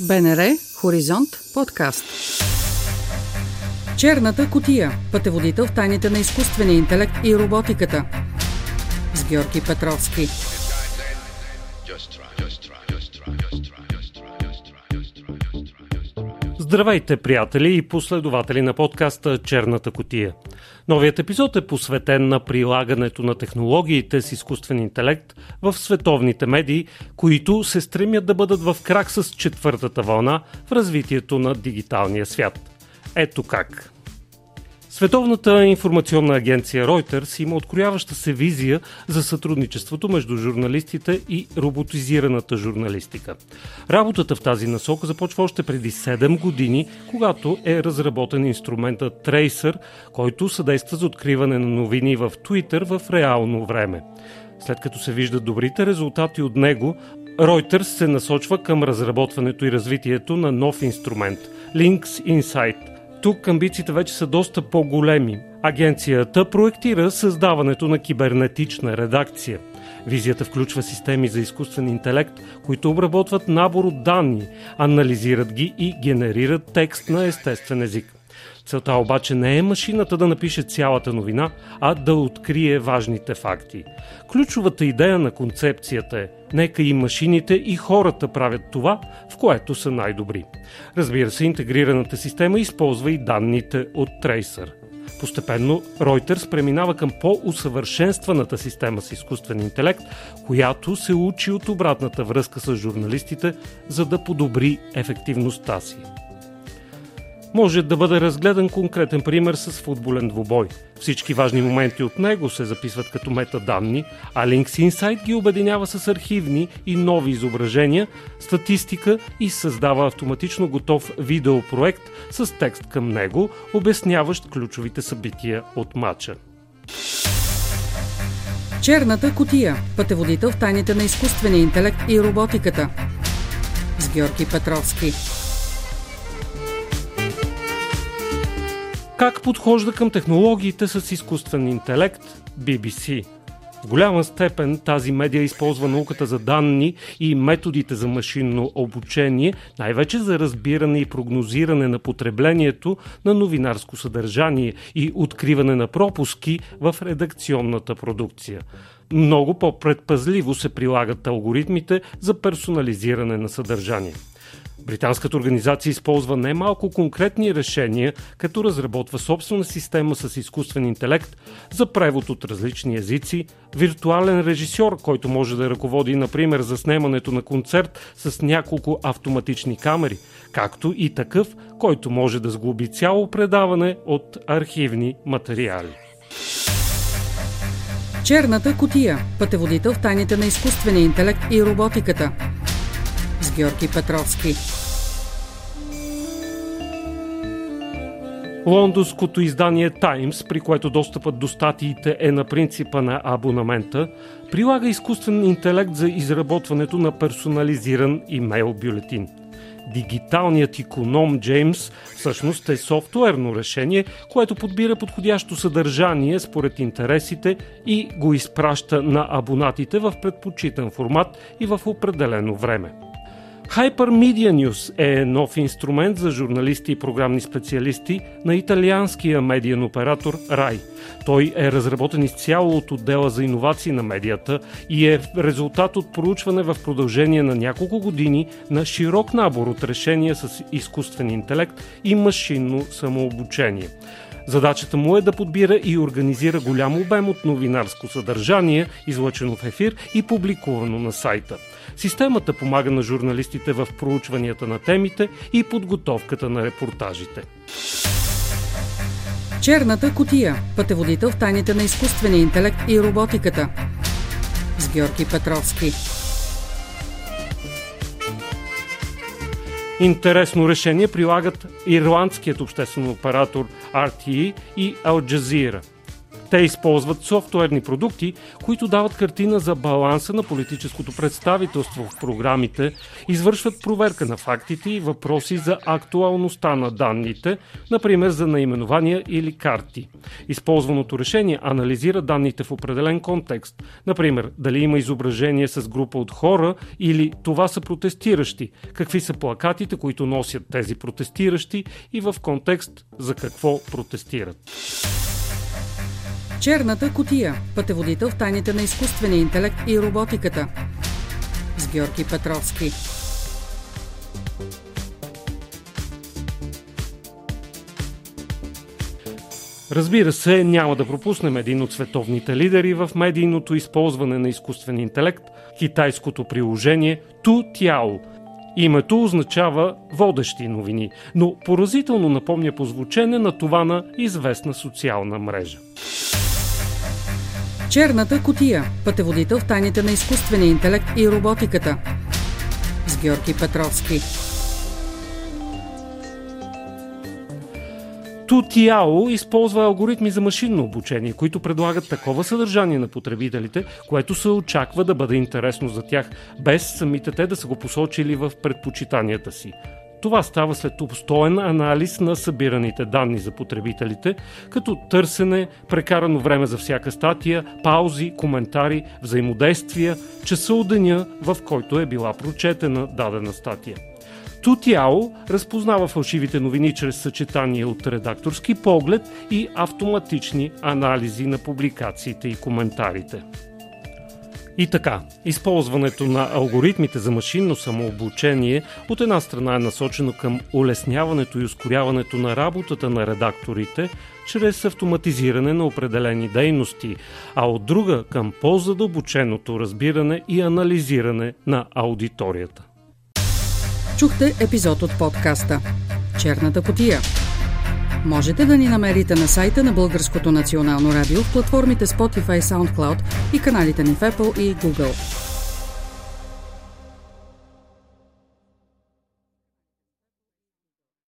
БНР Хоризонт подкаст. Черната котия. Пътеводител в тайните на изкуствения интелект и роботиката. С Георги Петровски. Здравейте, приятели и последователи на подкаста Черната котия. Новият епизод е посветен на прилагането на технологиите с изкуствен интелект в световните медии, които се стремят да бъдат в крак с четвъртата вълна в развитието на дигиталния свят. Ето как. Световната информационна агенция Reuters има открояваща се визия за сътрудничеството между журналистите и роботизираната журналистика. Работата в тази насока започва още преди 7 години, когато е разработен инструментът Tracer, който съдейства за откриване на новини в Twitter в реално време. След като се виждат добрите резултати от него, Reuters се насочва към разработването и развитието на нов инструмент – Links Insight – тук амбициите вече са доста по-големи. Агенцията проектира създаването на кибернетична редакция. Визията включва системи за изкуствен интелект, които обработват набор от данни, анализират ги и генерират текст на естествен език. Целта обаче не е машината да напише цялата новина, а да открие важните факти. Ключовата идея на концепцията е нека и машините и хората правят това, в което са най-добри. Разбира се, интегрираната система използва и данните от Tracer. Постепенно Reuters преминава към по-усъвършенстваната система с изкуствен интелект, която се учи от обратната връзка с журналистите, за да подобри ефективността си може да бъде разгледан конкретен пример с футболен двубой. Всички важни моменти от него се записват като метаданни, а Links Insight ги обединява с архивни и нови изображения, статистика и създава автоматично готов видеопроект с текст към него, обясняващ ключовите събития от матча. Черната котия. Пътеводител в тайните на изкуствения интелект и роботиката. С Георги Петровски. Как подхожда към технологиите с изкуствен интелект BBC? В голяма степен тази медия използва науката за данни и методите за машинно обучение, най-вече за разбиране и прогнозиране на потреблението на новинарско съдържание и откриване на пропуски в редакционната продукция. Много по-предпазливо се прилагат алгоритмите за персонализиране на съдържание. Британската организация използва немалко конкретни решения, като разработва собствена система с изкуствен интелект за превод от различни езици, виртуален режисьор, който може да ръководи, например, за снимането на концерт с няколко автоматични камери, както и такъв, който може да сглоби цяло предаване от архивни материали. Черната котия. Пътеводител в тайните на изкуствения интелект и роботиката – с Георги Петровски. Лондонското издание Times, при което достъпът до статиите е на принципа на абонамента, прилага изкуствен интелект за изработването на персонализиран имейл бюлетин. Дигиталният иконом Джеймс всъщност е софтуерно решение, което подбира подходящо съдържание според интересите и го изпраща на абонатите в предпочитан формат и в определено време. Hypermedia News е нов инструмент за журналисти и програмни специалисти на италианския медиен оператор RAI. Той е разработен изцяло от отдела за иновации на медията и е резултат от проучване в продължение на няколко години на широк набор от решения с изкуствен интелект и машинно самообучение. Задачата му е да подбира и организира голям обем от новинарско съдържание, излъчено в ефир и публикувано на сайта. Системата помага на журналистите в проучванията на темите и подготовката на репортажите. Черната котия. Пътеводител в тайните на изкуствения интелект и роботиката. С Георги Петровски. Интересно решение прилагат ирландският обществен оператор RTE и Al Jazeera – Те използват софтуерни продукти, които дават картина за баланса на политическото представителство в програмите, извършват проверка на фактите и въпроси за актуалността на данните, например за наименования или карти. Използваното решение анализира данните в определен контекст, например дали има изображение с група от хора или това са протестиращи, какви са плакатите, които носят тези протестиращи и в контекст за какво протестират. Черната котия. Пътеводител в тайните на изкуствения интелект и роботиката. С Георги Петровски. Разбира се, няма да пропуснем един от световните лидери в медийното използване на изкуствен интелект – китайското приложение Ту Тяо. Името означава водещи новини, но поразително напомня по звучене на това на известна социална мрежа. Черната котия. Пътеводител в тайните на изкуствения интелект и роботиката. С Георги Петровски. Тутиао използва алгоритми за машинно обучение, които предлагат такова съдържание на потребителите, което се очаква да бъде интересно за тях, без самите те да са го посочили в предпочитанията си. Това става след обстоен анализ на събираните данни за потребителите, като търсене, прекарано време за всяка статия, паузи, коментари, взаимодействия, часа от деня, в който е била прочетена дадена статия. Тутиао разпознава фалшивите новини чрез съчетание от редакторски поглед и автоматични анализи на публикациите и коментарите. И така, използването на алгоритмите за машинно самообучение от една страна е насочено към улесняването и ускоряването на работата на редакторите чрез автоматизиране на определени дейности, а от друга към по-задълбоченото разбиране и анализиране на аудиторията. Чухте епизод от подкаста Черната котия. Можете да ни намерите на сайта на Българското национално радио в платформите Spotify, SoundCloud и каналите ни в Apple и Google.